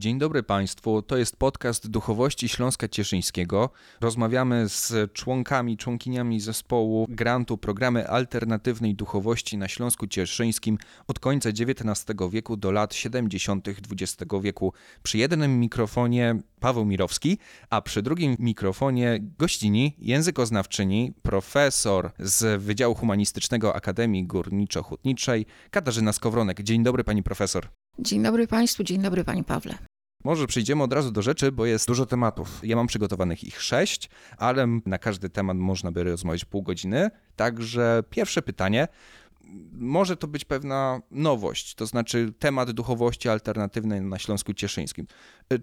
Dzień dobry Państwu. To jest podcast Duchowości Śląska Cieszyńskiego. Rozmawiamy z członkami, członkiniami zespołu grantu programy alternatywnej duchowości na Śląsku Cieszyńskim od końca XIX wieku do lat 70. XX wieku. Przy jednym mikrofonie Paweł Mirowski, a przy drugim mikrofonie gościni, językoznawczyni, profesor z Wydziału Humanistycznego Akademii Górniczo-Hutniczej Katarzyna Skowronek. Dzień dobry Pani Profesor. Dzień dobry Państwu, dzień dobry Panie Pawle. Może przejdziemy od razu do rzeczy, bo jest dużo tematów. Ja mam przygotowanych ich sześć, ale na każdy temat można by rozmawiać pół godziny. Także pierwsze pytanie. Może to być pewna nowość, to znaczy temat duchowości alternatywnej na Śląsku Cieszyńskim.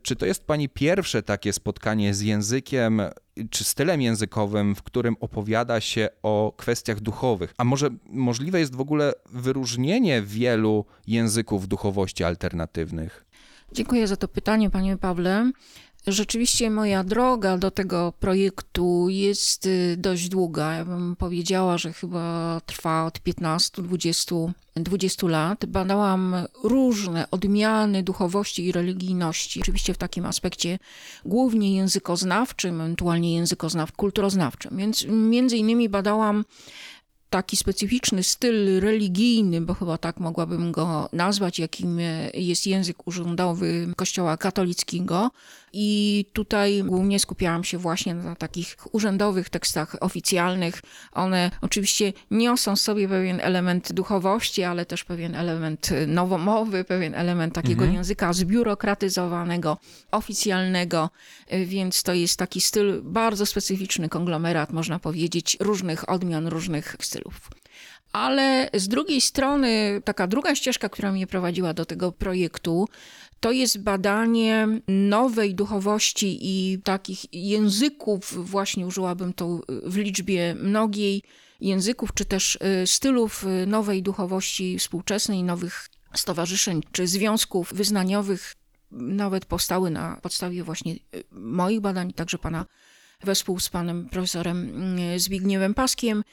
Czy to jest Pani pierwsze takie spotkanie z językiem czy stylem językowym, w którym opowiada się o kwestiach duchowych? A może możliwe jest w ogóle wyróżnienie wielu języków duchowości alternatywnych? Dziękuję za to pytanie, panie Pawle. Rzeczywiście moja droga do tego projektu jest y, dość długa. Ja bym powiedziała, że chyba trwa od 15, 20, 20 lat. Badałam różne odmiany duchowości i religijności, oczywiście w takim aspekcie głównie językoznawczym, ewentualnie językoznaw kulturoznawczym. Więc między innymi badałam taki specyficzny styl religijny, bo chyba tak mogłabym go nazwać, jakim jest język urzędowy Kościoła katolickiego. I tutaj głównie skupiałam się właśnie na takich urzędowych tekstach oficjalnych. One oczywiście niosą sobie pewien element duchowości, ale też pewien element nowomowy, pewien element takiego mhm. języka zbiurokratyzowanego, oficjalnego, więc to jest taki styl bardzo specyficzny, konglomerat, można powiedzieć, różnych odmian, różnych stylów. Ale z drugiej strony, taka druga ścieżka, która mnie prowadziła do tego projektu, to jest badanie nowej duchowości i takich języków, właśnie użyłabym to w liczbie mnogiej języków, czy też y, stylów y, nowej duchowości współczesnej, nowych stowarzyszeń czy związków wyznaniowych. Nawet powstały na podstawie właśnie y, moich badań, także pana wespół z panem profesorem Zbigniewem Paskiem,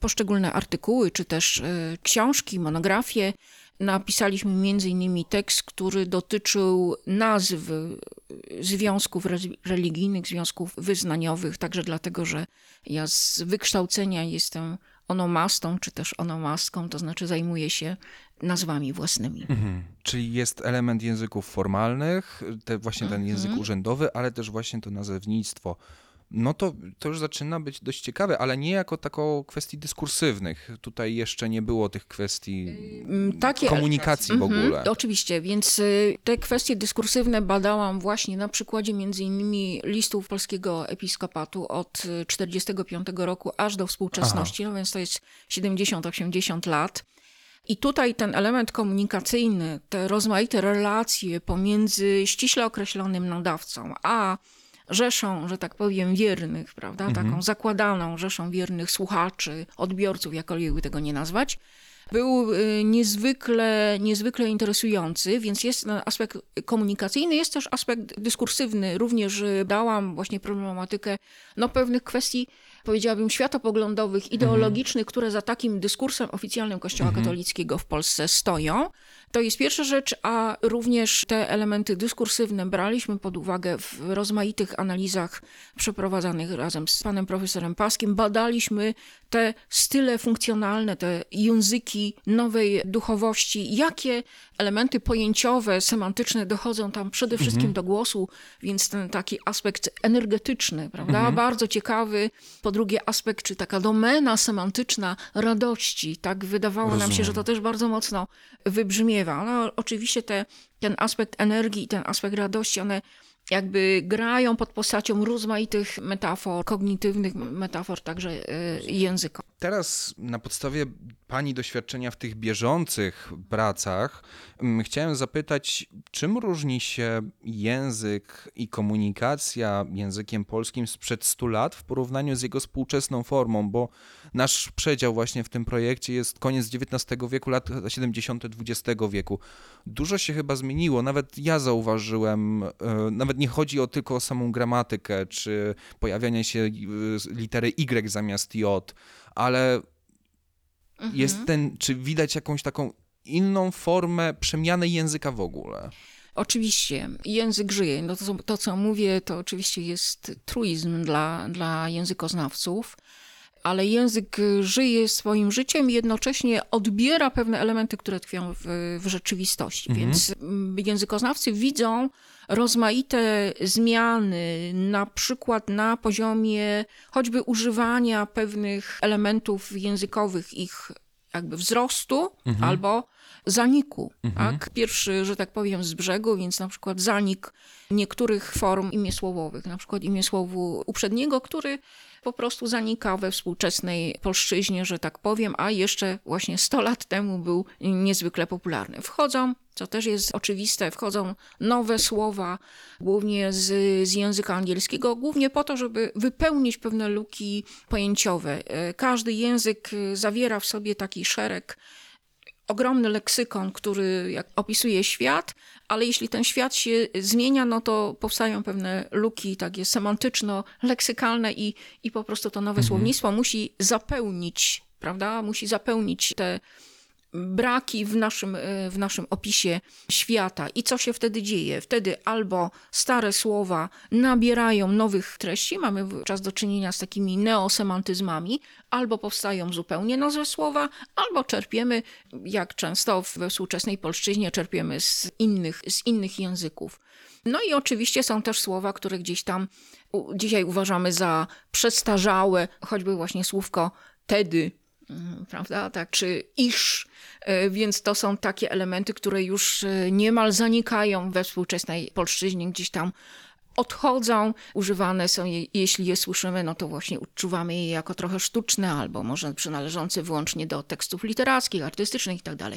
poszczególne artykuły czy też książki, monografie Napisaliśmy między innymi tekst, który dotyczył nazw związków religijnych, związków wyznaniowych, także dlatego, że ja z wykształcenia jestem onomastą, czy też onomastką, to znaczy zajmuję się nazwami własnymi. Mhm. Czyli jest element języków formalnych, te, właśnie ten język mhm. urzędowy, ale też właśnie to nazewnictwo no to, to już zaczyna być dość ciekawe, ale nie jako taką kwestii dyskursywnych. Tutaj jeszcze nie było tych kwestii Takie, komunikacji w mhm, ogóle. oczywiście, więc y, te kwestie dyskursywne badałam właśnie na przykładzie między innymi listów polskiego episkopatu od 1945 roku aż do współczesności, Aha. no więc to jest 70-80 lat. I tutaj ten element komunikacyjny, te rozmaite relacje pomiędzy ściśle określonym nadawcą a rzeszą, że tak powiem, wiernych, prawda? Mhm. Taką zakładaną rzeszą wiernych słuchaczy, odbiorców, jakkolwiek tego nie nazwać był y, niezwykle, niezwykle interesujący, więc jest aspekt komunikacyjny, jest też aspekt dyskursywny. Również dałam właśnie problematykę no, pewnych kwestii powiedziałabym, światopoglądowych, mhm. ideologicznych, mhm. które za takim dyskursem oficjalnym Kościoła mhm. katolickiego w Polsce stoją. To jest pierwsza rzecz, a również te elementy dyskursywne braliśmy pod uwagę w rozmaitych analizach przeprowadzanych razem z panem profesorem Paskiem. Badaliśmy te style funkcjonalne, te języki nowej duchowości, jakie elementy pojęciowe, semantyczne dochodzą tam przede wszystkim mhm. do głosu, więc ten taki aspekt energetyczny, prawda, mhm. bardzo ciekawy. Po drugie aspekt, czy taka domena semantyczna radości, tak wydawało Rozumiem. nam się, że to też bardzo mocno wybrzmiewa. No, oczywiście te, ten aspekt energii i ten aspekt radości, one jakby grają pod postacią rozmaitych metafor, kognitywnych metafor, także e, języka. Teraz na podstawie Pani doświadczenia w tych bieżących pracach, chciałem zapytać, czym różni się język i komunikacja językiem polskim sprzed 100 lat w porównaniu z jego współczesną formą, bo nasz przedział właśnie w tym projekcie jest koniec XIX wieku, lat 70. XX wieku. Dużo się chyba zmieniło, nawet ja zauważyłem, e, nawet nie chodzi o tylko o samą gramatykę, czy pojawianie się e, litery Y zamiast J, ale mhm. jest ten, czy widać jakąś taką inną formę przemiany języka w ogóle? Oczywiście, język żyje. No to, to, co mówię, to oczywiście jest truizm dla, dla językoznawców, ale język żyje swoim życiem i jednocześnie odbiera pewne elementy, które tkwią w, w rzeczywistości. Mhm. Więc mm, językoznawcy widzą rozmaite zmiany, na przykład na poziomie choćby używania pewnych elementów językowych, ich jakby wzrostu albo zaniku. Tak? Pierwszy, że tak powiem, z brzegu, więc na przykład zanik niektórych form imię słowowych, na przykład imię słowu uprzedniego, który po prostu zanika we współczesnej polszczyźnie, że tak powiem, a jeszcze właśnie 100 lat temu był niezwykle popularny. Wchodzą, co też jest oczywiste, wchodzą nowe słowa, głównie z, z języka angielskiego, głównie po to, żeby wypełnić pewne luki pojęciowe. E, Każdy język e, zawiera w sobie taki szereg ogromny leksykon, który opisuje świat, ale jeśli ten świat się zmienia, no to powstają pewne luki takie semantyczno-leksykalne i, i po prostu to nowe słownictwo musi zapełnić, prawda? Musi zapełnić te braki w naszym, e, w naszym opisie świata. I co się wtedy dzieje? Wtedy albo stare słowa nabierają nowych treści, mamy wówczas do czynienia z takimi neosemantyzmami, albo powstają zupełnie nowe słowa, albo czerpiemy, jak często we współczesnej polszczyźnie, czerpiemy z innych, z innych języków. No i oczywiście są też słowa, które gdzieś tam dzisiaj uważamy za przestarzałe, choćby właśnie słówko tedy, prawda, tak, czy isz, E, więc to są takie elementy, które już e, niemal zanikają we współczesnej polszczyźnie, gdzieś tam odchodzą, używane są, je, jeśli je słyszymy, no to właśnie odczuwamy je jako trochę sztuczne, albo może przynależące wyłącznie do tekstów literackich, artystycznych itd.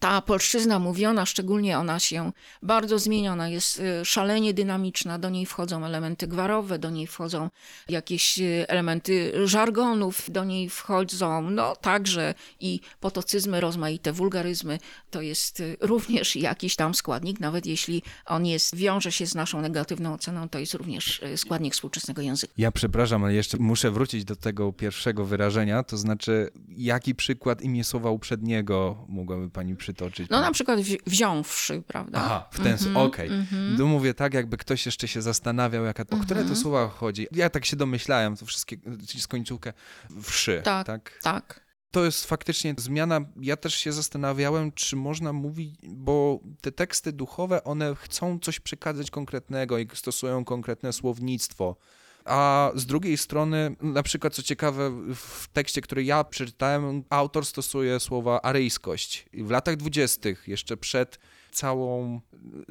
Ta polszczyzna mówiona, szczególnie ona się bardzo zmienia, ona jest e, szalenie dynamiczna, do niej wchodzą elementy gwarowe, do niej wchodzą jakieś e, elementy żargonów, do niej wchodzą no także i potocyzmy, rozmaite wulgaryzmy, to jest e, również jakiś tam składnik, nawet jeśli on jest, wiąże się z naszą negatywną oceną, to jest również składnik współczesnego języka. Ja przepraszam, ale jeszcze muszę wrócić do tego pierwszego wyrażenia, to znaczy, jaki przykład imię słowa uprzedniego mogłaby pani przytoczyć? No na przykład wzi- wziąwszy, prawda? Aha, w ten sposób, okej. Tu mówię tak, jakby ktoś jeszcze się zastanawiał, jaka, o które to słowa chodzi. Ja tak się domyślałem, to wszystkie, z końcówkę wszy, Tak. tak? Tak. To jest faktycznie zmiana. Ja też się zastanawiałem, czy można mówić, bo te teksty duchowe, one chcą coś przekazać konkretnego i stosują konkretne słownictwo. A z drugiej strony, na przykład, co ciekawe, w tekście, który ja przeczytałem, autor stosuje słowa aryjskość. W latach dwudziestych, jeszcze przed całą,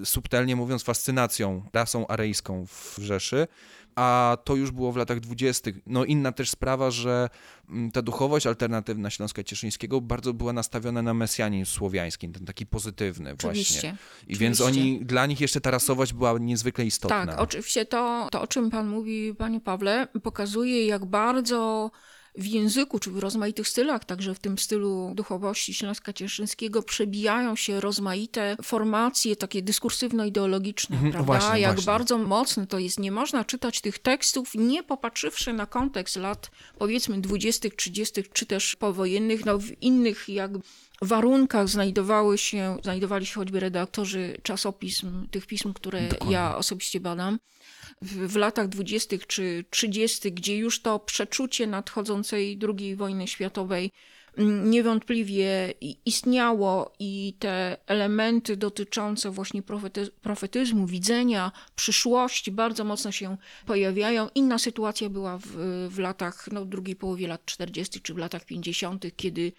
subtelnie mówiąc, fascynacją rasą aryjską w Rzeszy, a to już było w latach dwudziestych. No inna też sprawa, że mm, ta duchowość alternatywna Śląska Cieszyńskiego bardzo była nastawiona na mesjanizm słowiański, ten taki pozytywny Oczywiście. właśnie. I więc Oczywiście. oni, dla nich jeszcze ta rasowość była niezwykle istotna. Tak, oczywiście to, to, o czym pan mówi, panie Pawle, pokazuje, jak bardzo w języku, czy w rozmaitych stylach, także w tym stylu duchowości Śląska Cieszyńskiego, przebijają się rozmaite formacje takie dyskursywno-ideologiczne, Mhm, prawda? właśnie, jak właśnie. bardzo mocne to jest. Nie można czytać tych tekstów, nie popatrzywszy na kontekst lat, powiedzmy, 20., 30., czy też powojennych, no w innych jak warunkach znajdowały się, znajdowali się choćby redaktorzy czasopism, tych pism, które Dokładnie. ja osobiście badam, w, latach 20. czy 30., gdzie już to przeczucie nadchodzącej II wojny światowej mm, niewątpliwie istniało i te elementy dotyczące właśnie profety, profetyzmu, widzenia przyszłości bardzo mocno się pojawiają. Inna sytuacja była w, w latach, no drugiej połowie lat 40. czy w latach 50., kiedy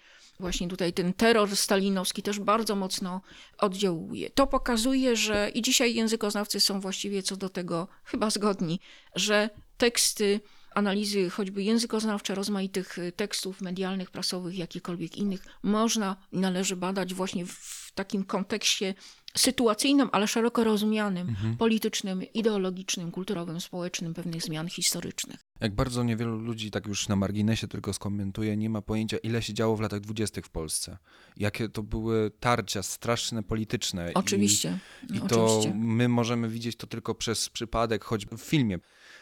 właśnie tutaj ten terror stalinowski też bardzo mocno oddziałuje. To pokazuje, że i dzisiaj językoznawcy są właściwie co do tego chyba zgodni, że teksty, analizy choćby językoznawcze rozmaitych y, tekstów medialnych, prasowych, jakichkolwiek innych, można i należy badać właśnie w takim kontekście sytuacyjnym, ale szeroko rozumianym, politycznym, ideologicznym, kulturowym, społecznym, pewnych zmian historycznych. Jak bardzo niewielu ludzi, tak już na marginesie tylko skomentuje, nie ma pojęcia, ile się działo w latach dwudziestych w Polsce. Jakie to były tarcia straszne polityczne. i- Oczywiście. I no, to oczywiście. my możemy widzieć to tylko przez przypadek, choćby w filmie.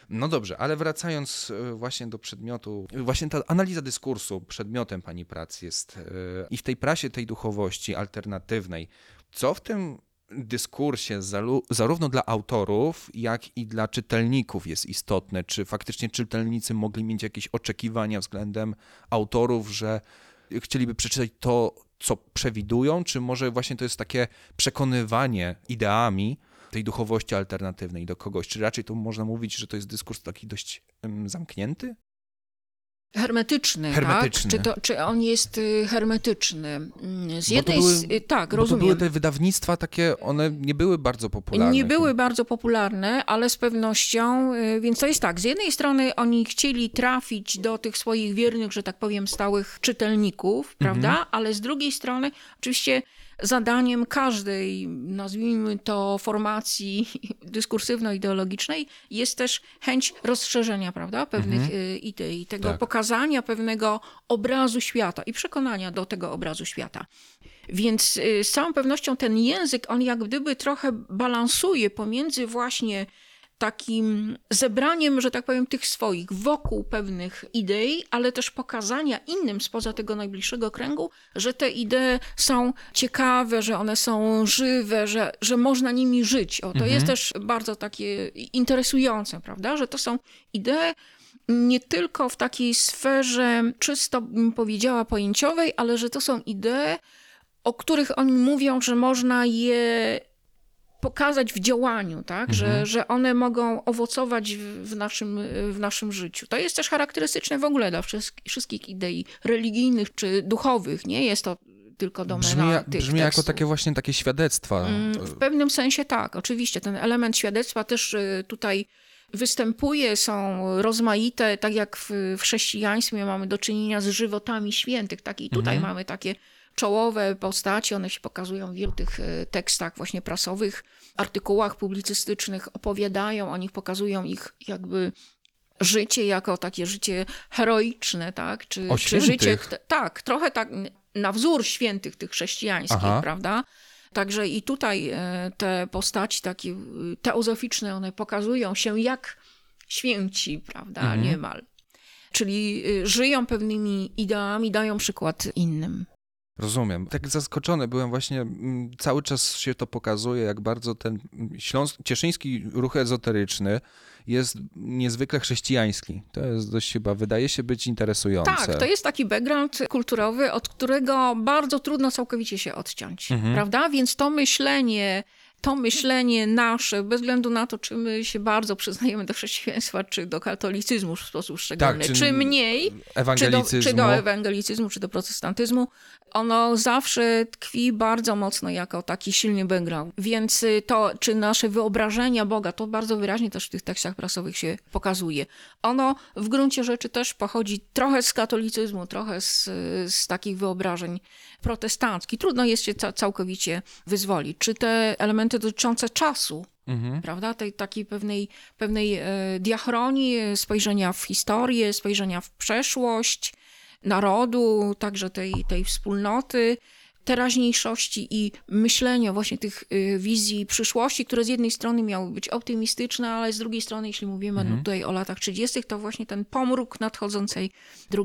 No dobrze, ale wracając e, właśnie do przedmiotu, właśnie ta analiza dyskursu przedmiotem pani prac jest e, i w tej prasie tej duchowości alternatywnej, co w tym dyskursie zarówno dla autorów, jak i dla czytelników jest istotne? Czy faktycznie czytelnicy mogli mieć jakieś oczekiwania względem autorów, że chcieliby przeczytać to, co przewidują, czy może właśnie to jest takie przekonywanie ideami tej duchowości alternatywnej do kogoś? Czy raczej to można mówić, że to jest dyskurs taki dość zamknięty? Hermetyczny, Hermetyczny. tak? Czy, to, czy on jest y, hermetyczny? Mm, Z jednej, były- y, tak, Bo to rozumiem. były te wydawnictwa takie, one nie były bardzo popularne. Nie były bardzo popularne, ale z pewnością, y, więc to jest tak, z jednej strony oni chcieli trafić do tych swoich wiernych, że tak powiem, stałych czytelników, prawda? Ale z drugiej strony, oczywiście zadaniem każdej, nazwijmy to, formacji dyskursywno-ideologicznej jest też chęć rozszerzenia, prawda, pewnych y, idei, tego Tak. pokazania pewnego obrazu świata i przekonania do tego obrazu świata. Więc y, z całą pewnością ten język, on jak gdyby trochę balansuje pomiędzy właśnie takim zebraniem, że tak powiem, tych swoich wokół pewnych idei, ale też pokazania innym spoza tego najbliższego kręgu, że te idee są ciekawe, że one są żywe, że, że można nimi żyć. O, to jest też bardzo takie interesujące, prawda? Że to są idee nie tylko w takiej sferze czysto, bym powiedziała, pojęciowej, ale że to są idee, o których oni mówią, że można je pokazać w działaniu, tak? że, że one mogą owocować w, naszym, w naszym życiu. To jest też charakterystyczne w ogóle dla wszystk- wszystkich idei religijnych czy duchowych. Nie jest to tylko domena Brzmi, tych brzmi jako tekstów. takie właśnie takie świadectwa. Mm, W pewnym sensie tak, oczywiście. Ten element świadectwa też y, tutaj występuje, są rozmaite, tak jak w, w chrześcijaństwie mamy do czynienia z żywotami świętych, tak i tutaj mamy takie czołowe postaci, one się pokazują w wielu tych y, tekstach właśnie prasowych, artykułach publicystycznych, opowiadają o nich, pokazują ich jakby życie jako takie życie heroiczne, tak? Czy, O czy życie, tak, trochę tak na wzór świętych tych chrześcijańskich, Aha. prawda? Także i tutaj e, te postaci takie y, teozoficzne, one pokazują się jak święci, prawda, Mhm. niemal. Czyli żyją pewnymi ideami, dają przykład innym. Rozumiem. Tak zaskoczony byłem właśnie, mm, cały czas się to pokazuje, jak bardzo ten mm, śląsk, cieszyński ruch ezoteryczny jest niezwykle chrześcijański. To jest dość chyba, wydaje się być interesujące. Tak, to jest taki background kulturowy, od którego bardzo trudno całkowicie się odciąć, Mhm. prawda? Więc to myślenie, to myślenie nasze, bez względu na to, czy my się bardzo przyznajemy do chrześcijaństwa, czy do katolicyzmu w sposób szczególny, czy- czy, mniej, czy do, czy do ewangelicyzmu, czy do protestantyzmu, ono zawsze tkwi bardzo mocno jako taki silny background. Więc y, to, czy nasze wyobrażenia Boga, to bardzo wyraźnie też w tych tekstach prasowych się pokazuje. Ono w gruncie rzeczy też pochodzi trochę z katolicyzmu, trochę z, z takich wyobrażeń protestanckich. Trudno jest się ca- całkowicie wyzwolić. Czy te elementy dotyczące czasu, Mhm. prawda? Tej takiej pewnej, pewnej e, diachronii, spojrzenia w historię, spojrzenia w przeszłość narodu, także tej, tej wspólnoty, teraźniejszości i myślenia właśnie tych e, wizji przyszłości, które z jednej strony miały być optymistyczne, ale z drugiej strony, jeśli mówimy no, tutaj o latach 30., to właśnie ten pomruk nadchodzącej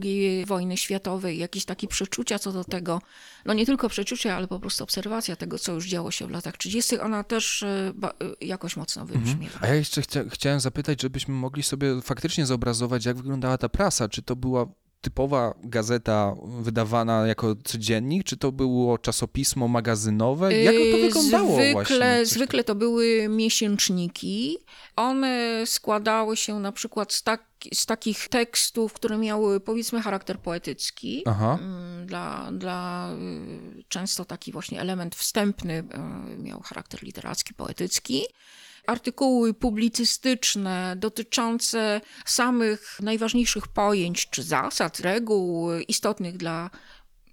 II wojny światowej, jakieś takie przeczucia co do tego, no nie tylko przeczucia, ale po prostu obserwacja tego, co już działo się w latach 30., ona też e, jakoś mocno wybrzmiewa. A ja jeszcze chcia, chciałem zapytać, żebyśmy mogli sobie faktycznie zobrazować, jak wyglądała ta prasa. Czy to była typowa gazeta wydawana jako codziennik, czy to było czasopismo magazynowe? Jak to Yy, wyglądało zwykle, właśnie? Zwykle to były miesięczniki. One składały się na przykład z, tak, z takich tekstów, które miały powiedzmy charakter poetycki. Aha. Mm, Dla, dla y, często taki właśnie element wstępny y, miał charakter literacki, poetycki. Artykuły publicystyczne dotyczące samych najważniejszych pojęć czy zasad, reguł istotnych dla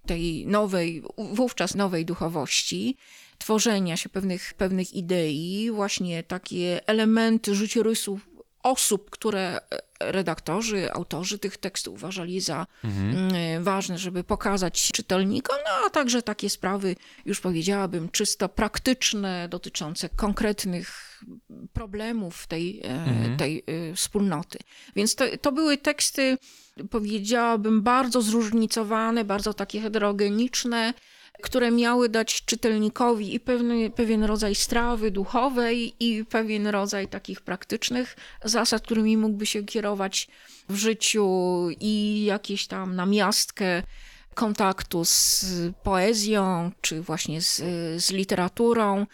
tej nowej, wówczas nowej duchowości, tworzenia się pewnych, pewnych idei, właśnie takie elementy życiorysów osób, które redaktorzy, autorzy tych tekstów uważali za mm, ważne, żeby pokazać czytelnikom, no a także takie sprawy, już powiedziałabym, czysto praktyczne, dotyczące konkretnych problemów tej, e, tej e, wspólnoty. Więc to, to były teksty, powiedziałabym, bardzo zróżnicowane, bardzo takie heterogeniczne, które miały dać czytelnikowi i pewny, pewien rodzaj strawy duchowej, i pewien rodzaj takich praktycznych zasad, którymi mógłby się kierować w życiu, i jakieś tam namiastkę kontaktu z poezją, czy właśnie z, z literaturą.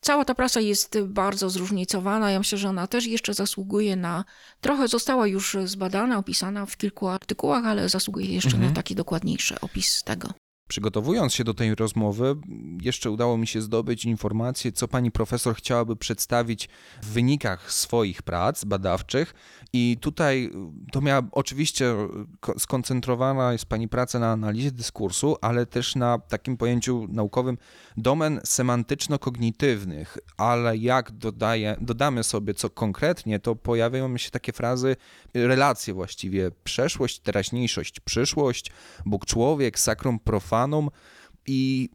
Cała ta prasa jest bardzo zróżnicowana. Ja myślę, że ona też jeszcze zasługuje na. Trochę została już zbadana, opisana w kilku artykułach, ale zasługuje jeszcze mhm. na taki dokładniejszy opis tego. Przygotowując się do tej rozmowy, jeszcze udało mi się zdobyć informację, co pani profesor chciałaby przedstawić w wynikach swoich prac badawczych. I tutaj to miała oczywiście skoncentrowana jest pani praca na analizie dyskursu, ale też na takim pojęciu naukowym domen semantyczno-kognitywnych. Ale jak dodaje, dodamy sobie co konkretnie, to pojawiają się takie frazy, relacje właściwie przeszłość, teraźniejszość, przyszłość, Bóg człowiek, sakrum profanum fanom i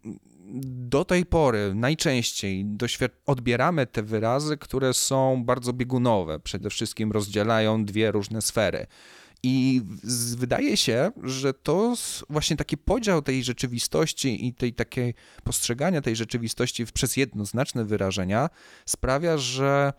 do tej pory najczęściej odbieramy te wyrazy, które są bardzo biegunowe, przede wszystkim rozdzielają dwie różne sfery. I wydaje się, że to właśnie taki podział tej rzeczywistości i tej takiej postrzegania tej rzeczywistości przez jednoznaczne wyrażenia sprawia, że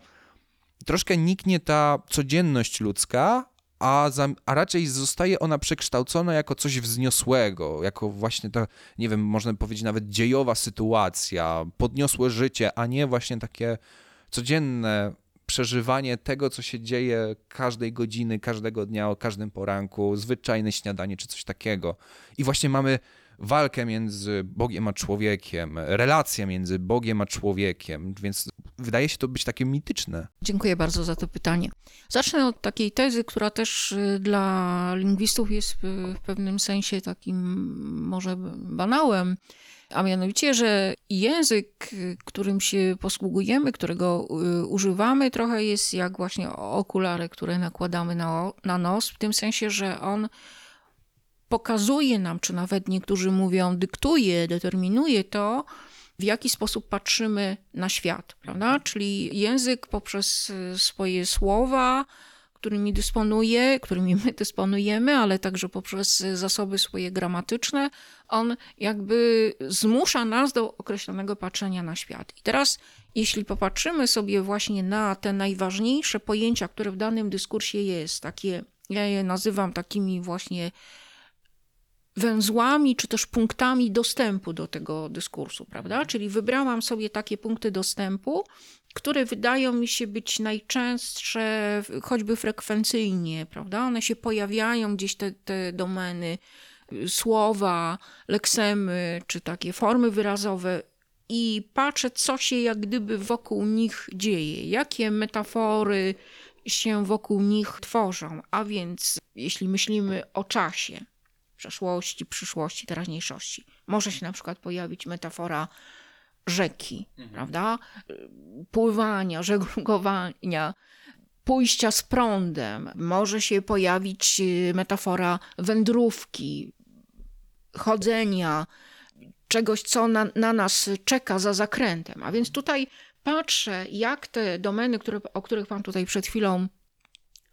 troszkę niknie ta codzienność ludzka, a, za, a raczej zostaje ona przekształcona jako coś wzniosłego, jako właśnie ta, nie wiem, można powiedzieć nawet dziejowa sytuacja, podniosłe życie, a nie właśnie takie codzienne przeżywanie tego, co się dzieje każdej godziny, każdego dnia, o każdym poranku, zwyczajne śniadanie czy coś takiego. I właśnie mamy walkę między Bogiem a człowiekiem, relację między Bogiem a człowiekiem, więc wydaje się to być takie mityczne. Dziękuję bardzo za to pytanie. Zacznę od takiej tezy, która też y, dla lingwistów jest w pewnym sensie takim może banałem, a mianowicie, że język, którym się posługujemy, którego y, używamy, trochę jest jak właśnie okulary, które nakładamy na, na nos, w tym sensie, że on pokazuje nam, czy nawet niektórzy mówią, dyktuje, determinuje to, w jaki sposób patrzymy na świat, prawda? Czyli język poprzez e, swoje słowa, którymi dysponuje, którymi my dysponujemy, ale także poprzez zasoby swoje gramatyczne, on jakby zmusza nas do określonego patrzenia na świat. I teraz, jeśli popatrzymy sobie właśnie na te najważniejsze pojęcia, które w danym dyskursie jest, takie, ja je nazywam takimi właśnie węzłami czy też punktami dostępu do tego dyskursu, prawda? Czyli wybrałam sobie takie punkty dostępu, które wydają mi się być najczęstsze, choćby frekwencyjnie, prawda? One się pojawiają gdzieś te, te domeny, słowa, leksemy czy takie formy wyrazowe i patrzę, co się jak gdyby wokół nich dzieje, jakie metafory się wokół nich tworzą. A więc, jeśli myślimy o czasie, przeszłości, przyszłości, teraźniejszości. Może się na przykład pojawić metafora rzeki, mhm. prawda? Pływania, żeglugowania, pójścia z prądem. Może się pojawić y, metafora wędrówki, chodzenia, czegoś, co na, na nas czeka za zakrętem. A więc tutaj patrzę, jak te domeny, które, o których Pan tutaj przed chwilą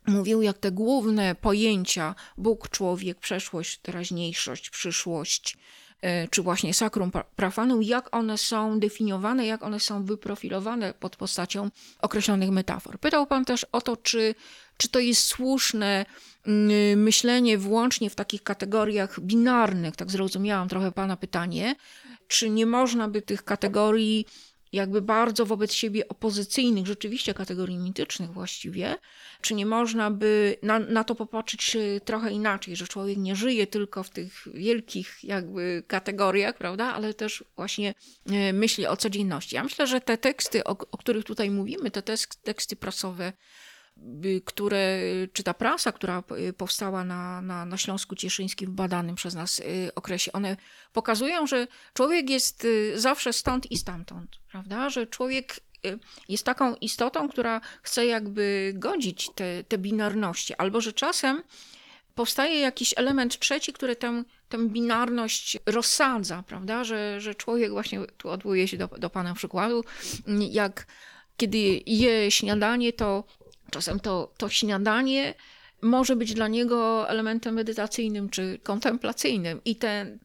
mówił, jak te główne pojęcia Bóg, człowiek, przeszłość, teraźniejszość, przyszłość, e, czy właśnie sakrum profanum, jak one są definiowane, jak one są wyprofilowane pod postacią określonych metafor. Pytał Pan też o to, czy, czy to jest słuszne mm, myślenie wyłącznie w takich kategoriach binarnych, tak zrozumiałam trochę Pana pytanie, czy nie można by tych kategorii jakby bardzo wobec siebie opozycyjnych, rzeczywiście kategorii mitycznych właściwie, czy nie można by na, na to popatrzeć trochę inaczej, że człowiek nie żyje tylko w tych wielkich jakby kategoriach, prawda, ale też właśnie e, myśli o codzienności. Ja myślę, że te teksty, o, o których tutaj mówimy, te teksty prasowe, które, czy ta prasa, która powstała na, na, na Śląsku Cieszyńskim w badanym przez nas y, okresie, one pokazują, że człowiek jest y, zawsze stąd i stamtąd, prawda? Że człowiek y, jest taką istotą, która chce jakby godzić te, te binarności, albo że czasem powstaje jakiś element trzeci, który tę, tę binarność rozsadza, prawda? Że, że człowiek, właśnie tu odwołuje się do, do Pana przykładu, jak kiedy je śniadanie, to Czasem to, to śniadanie może być dla niego elementem medytacyjnym czy kontemplacyjnym i ten,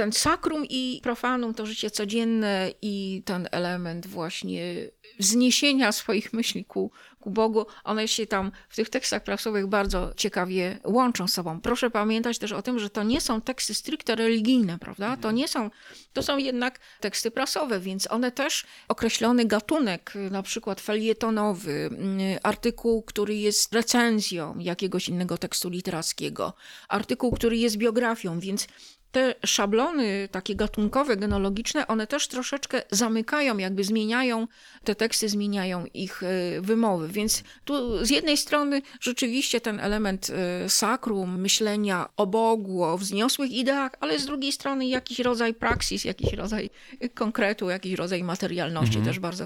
ten sakrum i profanum to życie codzienne i ten element właśnie wzniesienia swoich myśli ku, ku Bogu, one się tam w tych tekstach prasowych bardzo ciekawie łączą z sobą. Proszę pamiętać też o tym, że to nie są teksty stricte religijne, prawda? To nie są, to są jednak teksty prasowe, więc one też określony gatunek, na przykład felietonowy, mm, artykuł, który jest recenzją jakiegoś innego tekstu literackiego, artykuł, który jest biografią, więc te szablony takie gatunkowe, genealogiczne, one też troszeczkę zamykają, jakby zmieniają te teksty, zmieniają ich e, wymowy. Więc tu z jednej strony rzeczywiście ten element e, sakrum, myślenia o Bogu, o wzniosłych ideach, ale z drugiej strony jakiś rodzaj praksis, jakiś rodzaj konkretu, jakiś rodzaj materialności Mhm. też bardzo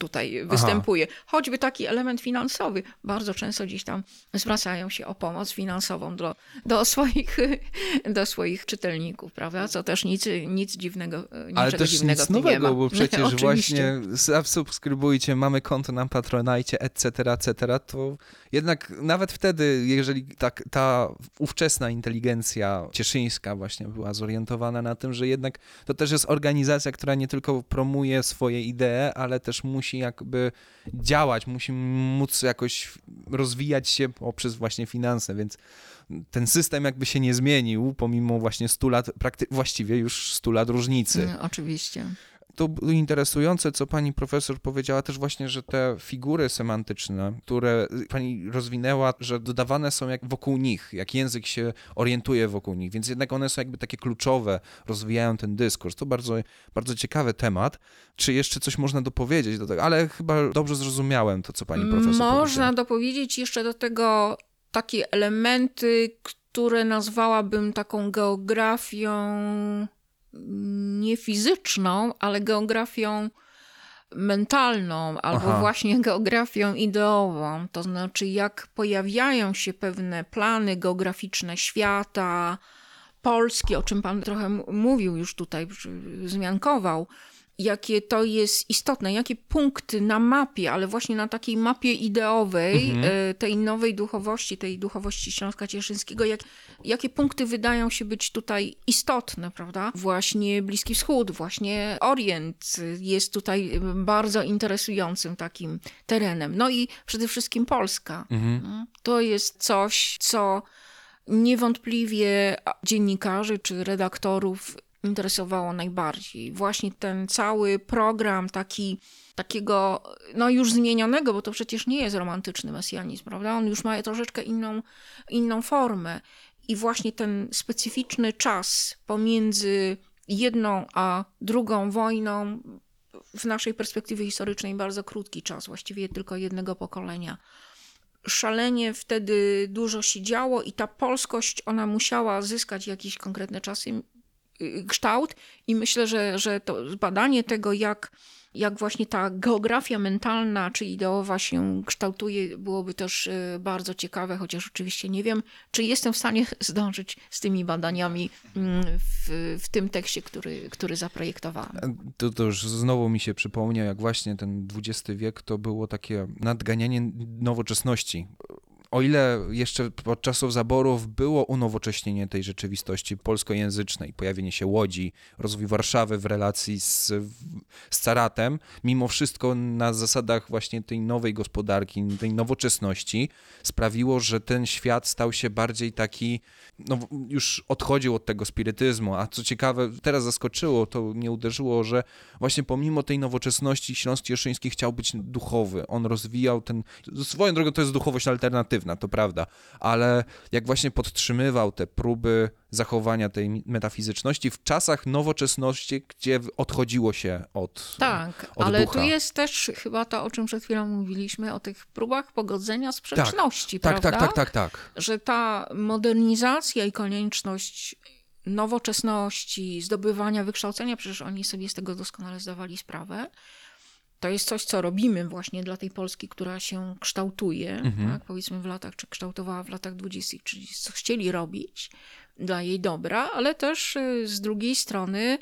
tutaj występuje. Choćby taki element finansowy. Bardzo często gdzieś tam zwracają się o pomoc finansową do, do, swoich, do swoich czytelników, prawda? Co też nic, nic dziwnego, niczego Ale też dziwnego nic nie nowego, bo przecież właśnie zasubskrybujcie, mamy konto na Patronite, etc., etc., to jednak nawet wtedy, jeżeli tak, ta ówczesna inteligencja cieszyńska właśnie była zorientowana na tym, że jednak to też jest organizacja, która nie tylko promuje swoje idee, ale też musi jakby działać, musi móc jakoś rozwijać się poprzez właśnie finanse, więc ten system jakby się nie zmienił, pomimo właśnie 100 lat, właściwie już 100 lat różnicy. Mm, Oczywiście. To interesujące, co pani profesor powiedziała też właśnie, że te figury semantyczne, które pani rozwinęła, że dodawane są jak wokół nich, jak język się orientuje wokół nich, więc jednak one są jakby takie kluczowe, rozwijają ten dyskurs. To bardzo, bardzo ciekawy temat. Czy jeszcze coś można dopowiedzieć do tego? Ale chyba dobrze zrozumiałem to, co pani profesor Można powiedziała. dopowiedzieć jeszcze do tego takie elementy, które nazwałabym taką geografią nie fizyczną, ale geografią mentalną, albo Aha. właśnie geografią ideową. To znaczy, jak pojawiają się pewne plany geograficzne świata, Polski, o czym pan trochę mówił już tutaj, wzmiankował, jakie to jest istotne, jakie punkty na mapie, ale właśnie na takiej mapie ideowej e, tej nowej duchowości, tej duchowości Śląska Cieszyńskiego, jak, jakie punkty wydają się być tutaj istotne, prawda? Właśnie Bliski Wschód, właśnie Orient jest tutaj bardzo interesującym takim terenem. No i przede wszystkim Polska. No, To jest coś, co niewątpliwie dziennikarzy czy redaktorów interesowało najbardziej. Właśnie ten cały program taki, takiego, no już zmienionego, bo to przecież nie jest romantyczny mesjanizm, prawda? On już ma troszeczkę inną, inną formę. I właśnie ten specyficzny czas pomiędzy jedną a drugą wojną, w naszej perspektywie historycznej bardzo krótki czas, właściwie tylko jednego pokolenia szalenie wtedy dużo się działo i ta polskość, ona musiała zyskać jakieś konkretne czasy, kształt i myślę, że, że to badanie tego, jak, jak właśnie ta geografia mentalna czy ideowa się kształtuje, byłoby też y, bardzo ciekawe, chociaż oczywiście nie wiem, czy jestem w stanie zdążyć z tymi badaniami mm, w, w tym tekście, który, który zaprojektowałam. To, to już znowu mi się przypomniał, jak właśnie ten XX wiek to było takie nadganianie nowoczesności. O ile jeszcze pod czasów zaborów było unowocześnienie tej rzeczywistości polskojęzycznej, pojawienie się Łodzi, rozwój Warszawy w relacji z, z Caratem, mimo wszystko na zasadach właśnie tej nowej gospodarki, tej nowoczesności sprawiło, że ten świat stał się bardziej taki, no już odchodził od tego spirytyzmu, a co ciekawe, teraz zaskoczyło, to mnie uderzyło, że właśnie pomimo tej nowoczesności Śląsk Cieszyński chciał być duchowy. On rozwijał ten, swoją drogą to jest duchowość alternatywna, to prawda, ale jak właśnie podtrzymywał te próby zachowania tej metafizyczności w czasach nowoczesności, gdzie odchodziło się od Tak, od ale ducha. tu jest też chyba to, o czym przed chwilą mówiliśmy, o tych próbach pogodzenia sprzeczności, Tak, prawda? tak, tak, tak, tak. Że ta modernizacja i konieczność nowoczesności, zdobywania wykształcenia, przecież oni sobie z tego doskonale zdawali sprawę. To jest coś, co robimy właśnie dla tej Polski, która się kształtuje, Mhm. tak? powiedzmy w latach, czy kształtowała w latach 20., 30., co chcieli robić dla jej dobra, ale też y, z drugiej strony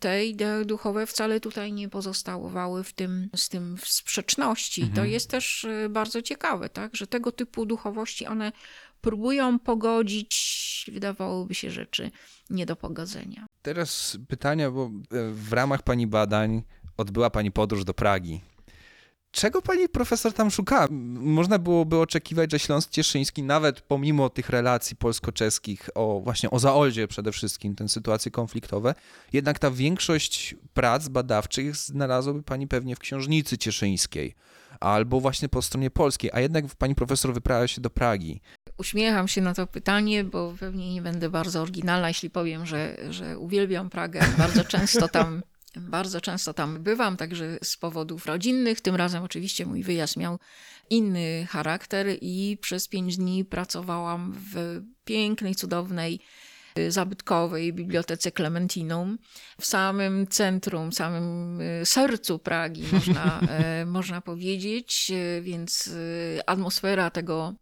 te idee duchowe wcale tutaj nie pozostawały w tym, z tym w sprzeczności. To jest też y, bardzo ciekawe, tak? że tego typu duchowości one próbują pogodzić, wydawałoby się, rzeczy nie do pogodzenia. Teraz pytania, bo e, w ramach pani badań odbyła pani podróż do Pragi. Czego pani profesor tam szukała? Można byłoby oczekiwać, że Śląsk Cieszyński, nawet pomimo tych relacji polsko-czeskich, o właśnie o Zaolzie przede wszystkim, te sytuacje konfliktowe, jednak ta większość prac badawczych znalazłaby pani pewnie w książnicy cieszyńskiej albo właśnie po stronie polskiej, a jednak pani profesor wyprawiała się do Pragi. Uśmiecham się na to pytanie, bo pewnie nie będę bardzo oryginalna, jeśli powiem, że, że uwielbiam Pragę. Bardzo często tam bardzo często tam bywam, także z powodów rodzinnych. Tym razem oczywiście mój wyjazd miał inny charakter i przez pięć dni pracowałam w pięknej, cudownej, y, zabytkowej bibliotece Clementinum w samym centrum, samym y, sercu Pragi, można, y, można powiedzieć, więc atmosfera tego,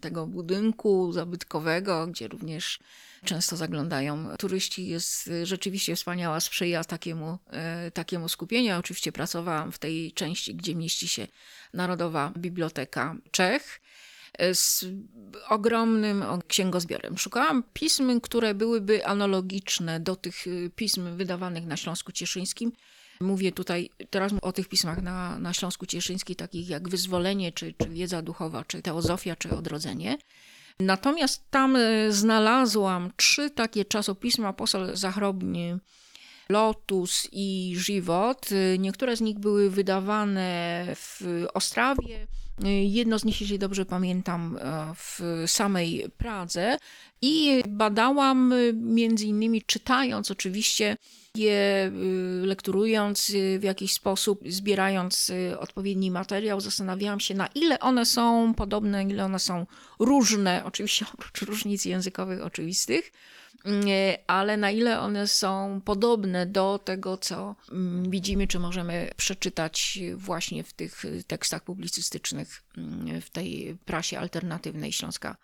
tego budynku zabytkowego, gdzie również często zaglądają turyści, jest rzeczywiście wspaniała, sprzyja takiemu, e, takiemu skupieniu. Oczywiście pracowałam w tej części, gdzie mieści się Narodowa Biblioteka Czech e, z ogromnym księgozbiorem. Szukałam pism, które byłyby analogiczne do tych pism wydawanych na Śląsku Cieszyńskim. Mówię tutaj teraz o tych pismach na, na Śląsku Cieszyńskim, takich jak Wyzwolenie, czy, czy Wiedza Duchowa, czy Teozofia, czy Odrodzenie. Natomiast tam e, znalazłam trzy takie czasopisma Posol Zachrobny, Lotus i Żywot. E, niektóre z nich były wydawane w Ostrawie, e, jedno z nich, jeśli dobrze pamiętam, w samej Pradze. I badałam między innymi, czytając oczywiście je y, lekturując y, w jakiś sposób, zbierając y, odpowiedni materiał, zastanawiałam się, na ile one są podobne, ile one są różne, oczywiście oprócz różnic językowych oczywistych, ale na ile one są podobne do tego, co mm, widzimy, czy możemy przeczytać właśnie w tych tekstach publicystycznych mm, w tej prasie alternatywnej Śląska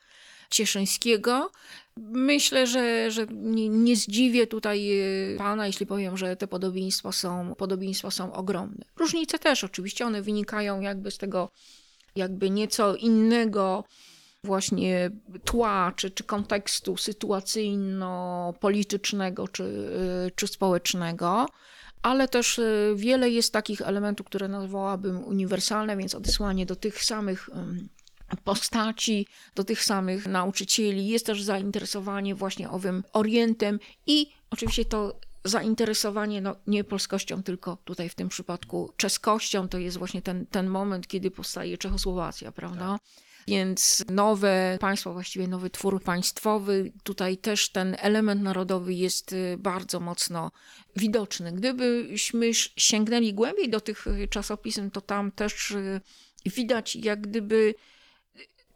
Cieszyńskiego. Myślę, że, że nie, nie zdziwię tutaj e, pana, jeśli powiem, że te podobieństwa są, podobieństwa są ogromne. Różnice też oczywiście, one wynikają jakby z tego jakby nieco innego właśnie tła, czy, czy kontekstu sytuacyjno-politycznego, czy, e, czy społecznego ale też e, wiele jest takich elementów, które nazwałabym uniwersalne, więc odesłanie do tych samych postaci, do tych samych nauczycieli. Jest też zainteresowanie właśnie owym Orientem i oczywiście to zainteresowanie no, nie polskością, tylko tutaj w tym przypadku czeskością. To jest właśnie ten, ten moment, kiedy powstaje Czechosłowacja, prawda? Tak. Więc nowe państwo, właściwie nowy twór państwowy, tutaj też ten element narodowy jest y, bardzo mocno widoczny. Gdybyśmy sięgnęli głębiej do tych czasopism, to tam też y, widać jak gdyby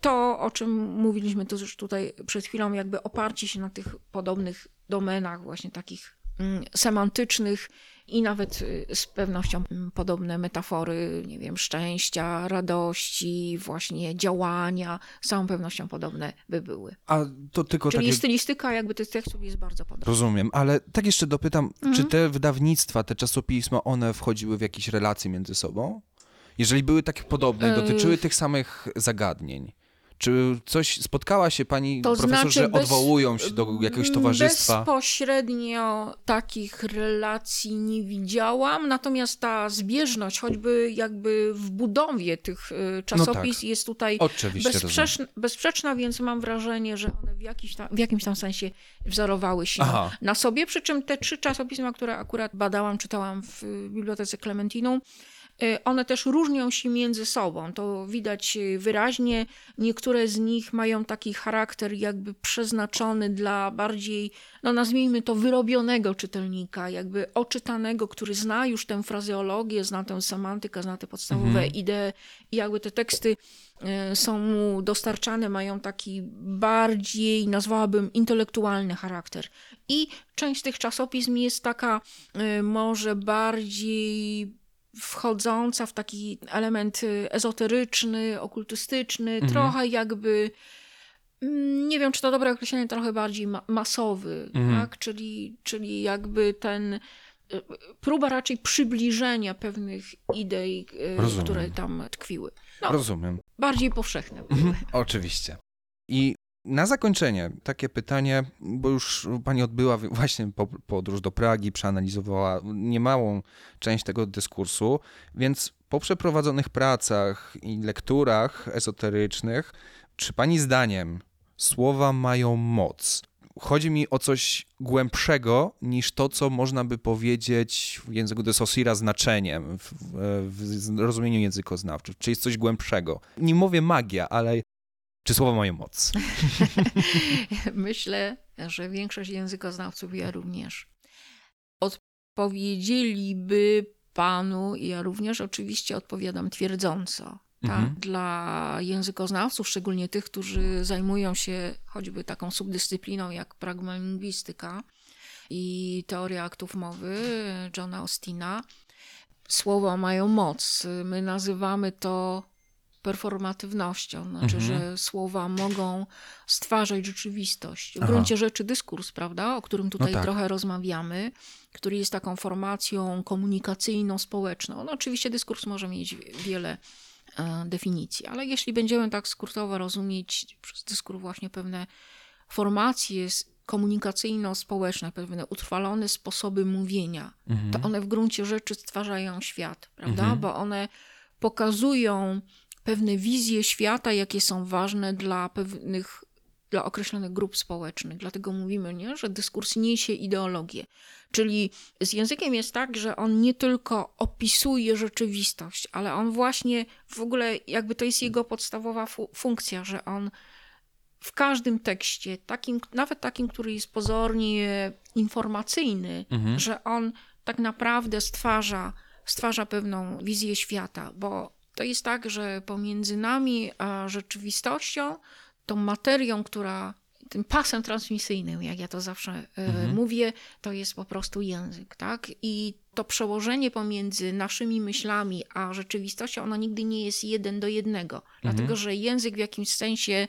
to, o czym mówiliśmy to już tutaj przed chwilą, jakby oparcie się na tych podobnych domenach, właśnie takich mm, semantycznych i nawet y, z pewnością mm, podobne metafory, nie wiem, szczęścia, radości, właśnie działania, z całą pewnością podobne by były. A to tylko Czyli takie... stylistyka jakby tych tekstów jest bardzo podobna. Rozumiem, ale tak jeszcze dopytam, mhm. czy te wydawnictwa, te czasopisma, one wchodziły w jakieś relacje między sobą? Jeżeli były takie podobne, dotyczyły tych samych zagadnień. Czy coś spotkała się pani to profesor, znaczy że bez, odwołują się do jakiegoś towarzystwa? Bezpośrednio takich relacji nie widziałam, natomiast ta zbieżność, choćby jakby w budowie tych y, czasopis no tak. jest tutaj bezsprzeczna, bezsprzeczna, więc mam wrażenie, że one w, jakiś tam, w jakimś tam sensie wzorowały się Aha. na sobie. Przy czym te trzy czasopisma, które akurat badałam, czytałam w Bibliotece Clementinum, Y, one też różnią się między sobą. To widać y, wyraźnie. Niektóre z nich mają taki charakter, jakby przeznaczony dla bardziej, no nazwijmy to, wyrobionego czytelnika, jakby oczytanego, który zna już tę frazeologię, zna tę semantykę, zna te podstawowe mhm. idee i jakby te teksty y, są mu dostarczane, mają taki bardziej, nazwałabym, intelektualny charakter. I część z tych czasopism jest taka może bardziej wchodząca w taki element y, ezoteryczny, okultystyczny, mhm. trochę jakby mm, nie wiem, czy to dobre określenie, trochę bardziej ma masowy, mhm. tak? czyli, czyli jakby ten y, próba raczej przybliżenia pewnych idei, y, Rozumiem. które tam tkwiły. No, Rozumiem. Bardziej powszechne. Mhm. Oczywiście. I Na zakończenie takie pytanie, bo już pani odbyła właśnie podróż do Pragi, przeanalizowała niemałą część tego dyskursu, więc po przeprowadzonych pracach i lekturach ezoterycznych, czy pani zdaniem słowa mają moc? Chodzi mi o coś głębszego niż to, co można by powiedzieć w języku desosira znaczeniem, w, w rozumieniu językoznawczym. Czy jest coś głębszego? Nie mówię magia, ale czy słowa mają moc? Myślę, że większość językoznawców, ja również, odpowiedzieliby panu, i ja również oczywiście odpowiadam twierdząco. Tak? Mhm. Dla językoznawców, szczególnie tych, którzy zajmują się choćby taką subdyscypliną jak pragmalingwistyka i teoria aktów mowy Johna Austina, słowa mają moc. My nazywamy to performatywnością, znaczy, mhm. że słowa mogą stwarzać rzeczywistość. W Aha. gruncie rzeczy dyskurs, prawda, o którym tutaj no tak. trochę rozmawiamy, który jest taką formacją komunikacyjną, społeczną. No oczywiście dyskurs może mieć wiele e, definicji, ale jeśli będziemy tak skrótowo rozumieć przez dyskurs właśnie pewne formacje komunikacyjno-społeczne, pewne utrwalone sposoby mówienia, mhm. to one w gruncie rzeczy stwarzają świat, prawda, mhm. bo one pokazują pewne wizje świata, jakie są ważne dla pewnych, dla określonych grup społecznych. Dlatego mówimy, nie, że dyskurs niesie ideologię. Czyli z językiem jest tak, że on nie tylko opisuje rzeczywistość, ale on właśnie w ogóle, jakby to jest jego podstawowa fu funkcja, że on w każdym tekście, takim, nawet takim, który jest pozornie informacyjny, mhm. że on tak naprawdę stwarza, stwarza pewną wizję świata, bo to jest tak, że pomiędzy nami a rzeczywistością, tą materią, która tym pasem transmisyjnym, jak ja to zawsze e, mhm. mówię, to jest po prostu język, tak? I to przełożenie pomiędzy naszymi myślami a rzeczywistością, ono nigdy nie jest jeden do jednego, mhm. dlatego że język w jakimś sensie,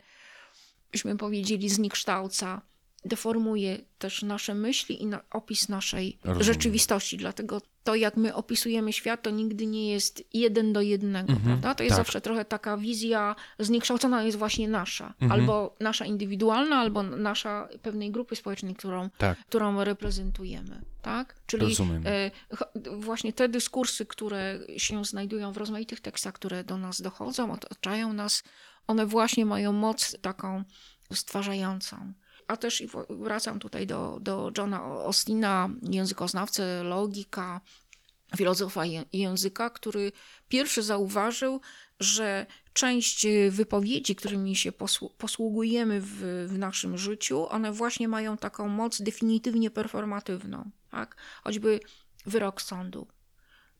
byśmy powiedzieli, zniekształca deformuje też nasze myśli i na opis naszej Rozumiem. rzeczywistości. Dlatego to, jak my opisujemy świat, to nigdy nie jest jeden do jednego, mhm, prawda? To jest tak. zawsze trochę taka wizja zniekształcona jest właśnie nasza. Mhm. Albo nasza indywidualna, albo nasza pewnej grupy społecznej, którą, tak. którą reprezentujemy. Tak? Czyli Rozumiem. E, właśnie te dyskursy, które się znajdują w rozmaitych tekstach, które do nas dochodzą, otaczają nas, one właśnie mają moc taką stwarzającą a też wracam tutaj do, do Johna Austina, językoznawcy, logika, filozofa języka, który pierwszy zauważył, że część wypowiedzi, którymi się posługujemy w, w, naszym życiu, one właśnie mają taką moc definitywnie performatywną. Tak? Choćby wyrok sądu,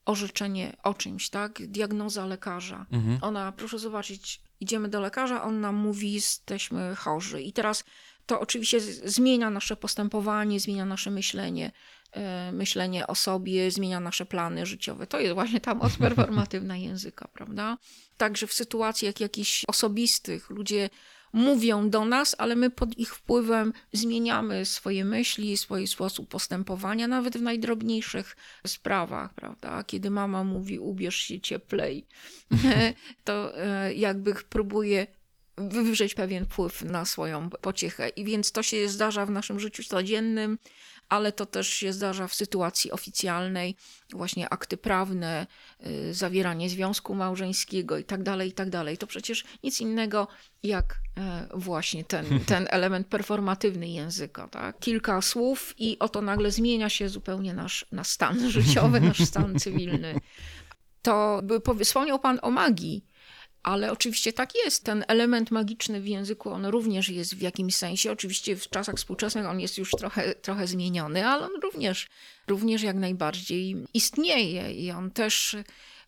orzeczenie o czymś, tak? diagnoza lekarza. Mhm. Ona, proszę zobaczyć, idziemy do lekarza, on nam mówi, jesteśmy chorzy. I teraz to oczywiście zmienia nasze postępowanie, zmienia nasze myślenie, e, myślenie o sobie, zmienia nasze plany życiowe. To jest właśnie ta moc performatywna języka, prawda? Także w sytuacjach jakichś osobistych ludzie mówią do nas, ale my pod ich wpływem zmieniamy swoje myśli, swój sposób postępowania, nawet w najdrobniejszych sprawach, prawda? Kiedy mama mówi, ubierz się cieplej, to e, jakby próbuje wywrzeć pewien wpływ na swoją pociechę. I więc to się zdarza w naszym życiu codziennym, ale to też się zdarza w sytuacji oficjalnej, właśnie akty prawne, y, zawieranie związku małżeńskiego i tak dalej, i tak dalej. To przecież nic innego jak e, właśnie ten, ten element performatywny języka. Tak? Kilka słów i oto nagle zmienia się zupełnie nasz, nasz stan życiowy, nasz stan cywilny. To wspomniał Pan o magii. Ale oczywiście tak jest. Ten element magiczny w języku, on również jest w jakimś sensie. Oczywiście w czasach współczesnych on jest już trochę, trochę zmieniony, ale on również, również jak najbardziej istnieje i on też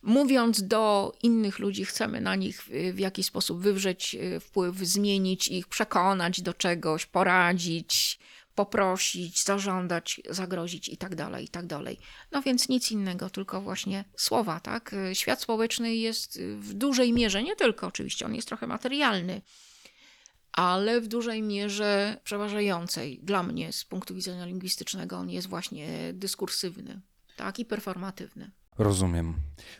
mówiąc do innych ludzi, chcemy na nich w jakiś sposób wywrzeć e, wpływ, zmienić ich, przekonać do czegoś, poradzić, poprosić, zażądać, zagrozić i tak dalej, i tak. No więc nic innego, tylko właśnie słowa, tak? Świat społeczny jest w dużej mierze, nie tylko oczywiście, on jest trochę materialny, ale w dużej mierze przeważającej dla mnie z punktu widzenia lingwistycznego on jest właśnie dyskursywny, tak? I performatywny. Rozumiem.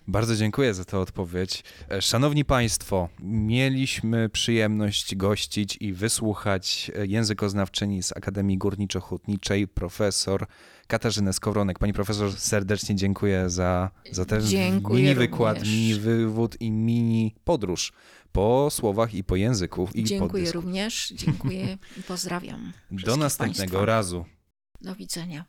Bardzo dziękuję za tę odpowiedź. E, Szanowni Państwo, mieliśmy przyjemność gościć i wysłuchać e, językoznawczyni z Akademii Górniczo-Hutniczej, profesor Katarzynę Skowronek. Pani profesor, serdecznie dziękuję za, za ten Dziękuję mini wykład, również. mini wywód i mini podróż po słowach i po języku. I po Dziękuję dysku. również, dziękuję i pozdrawiam. Do następnego państwa. razu. Do widzenia.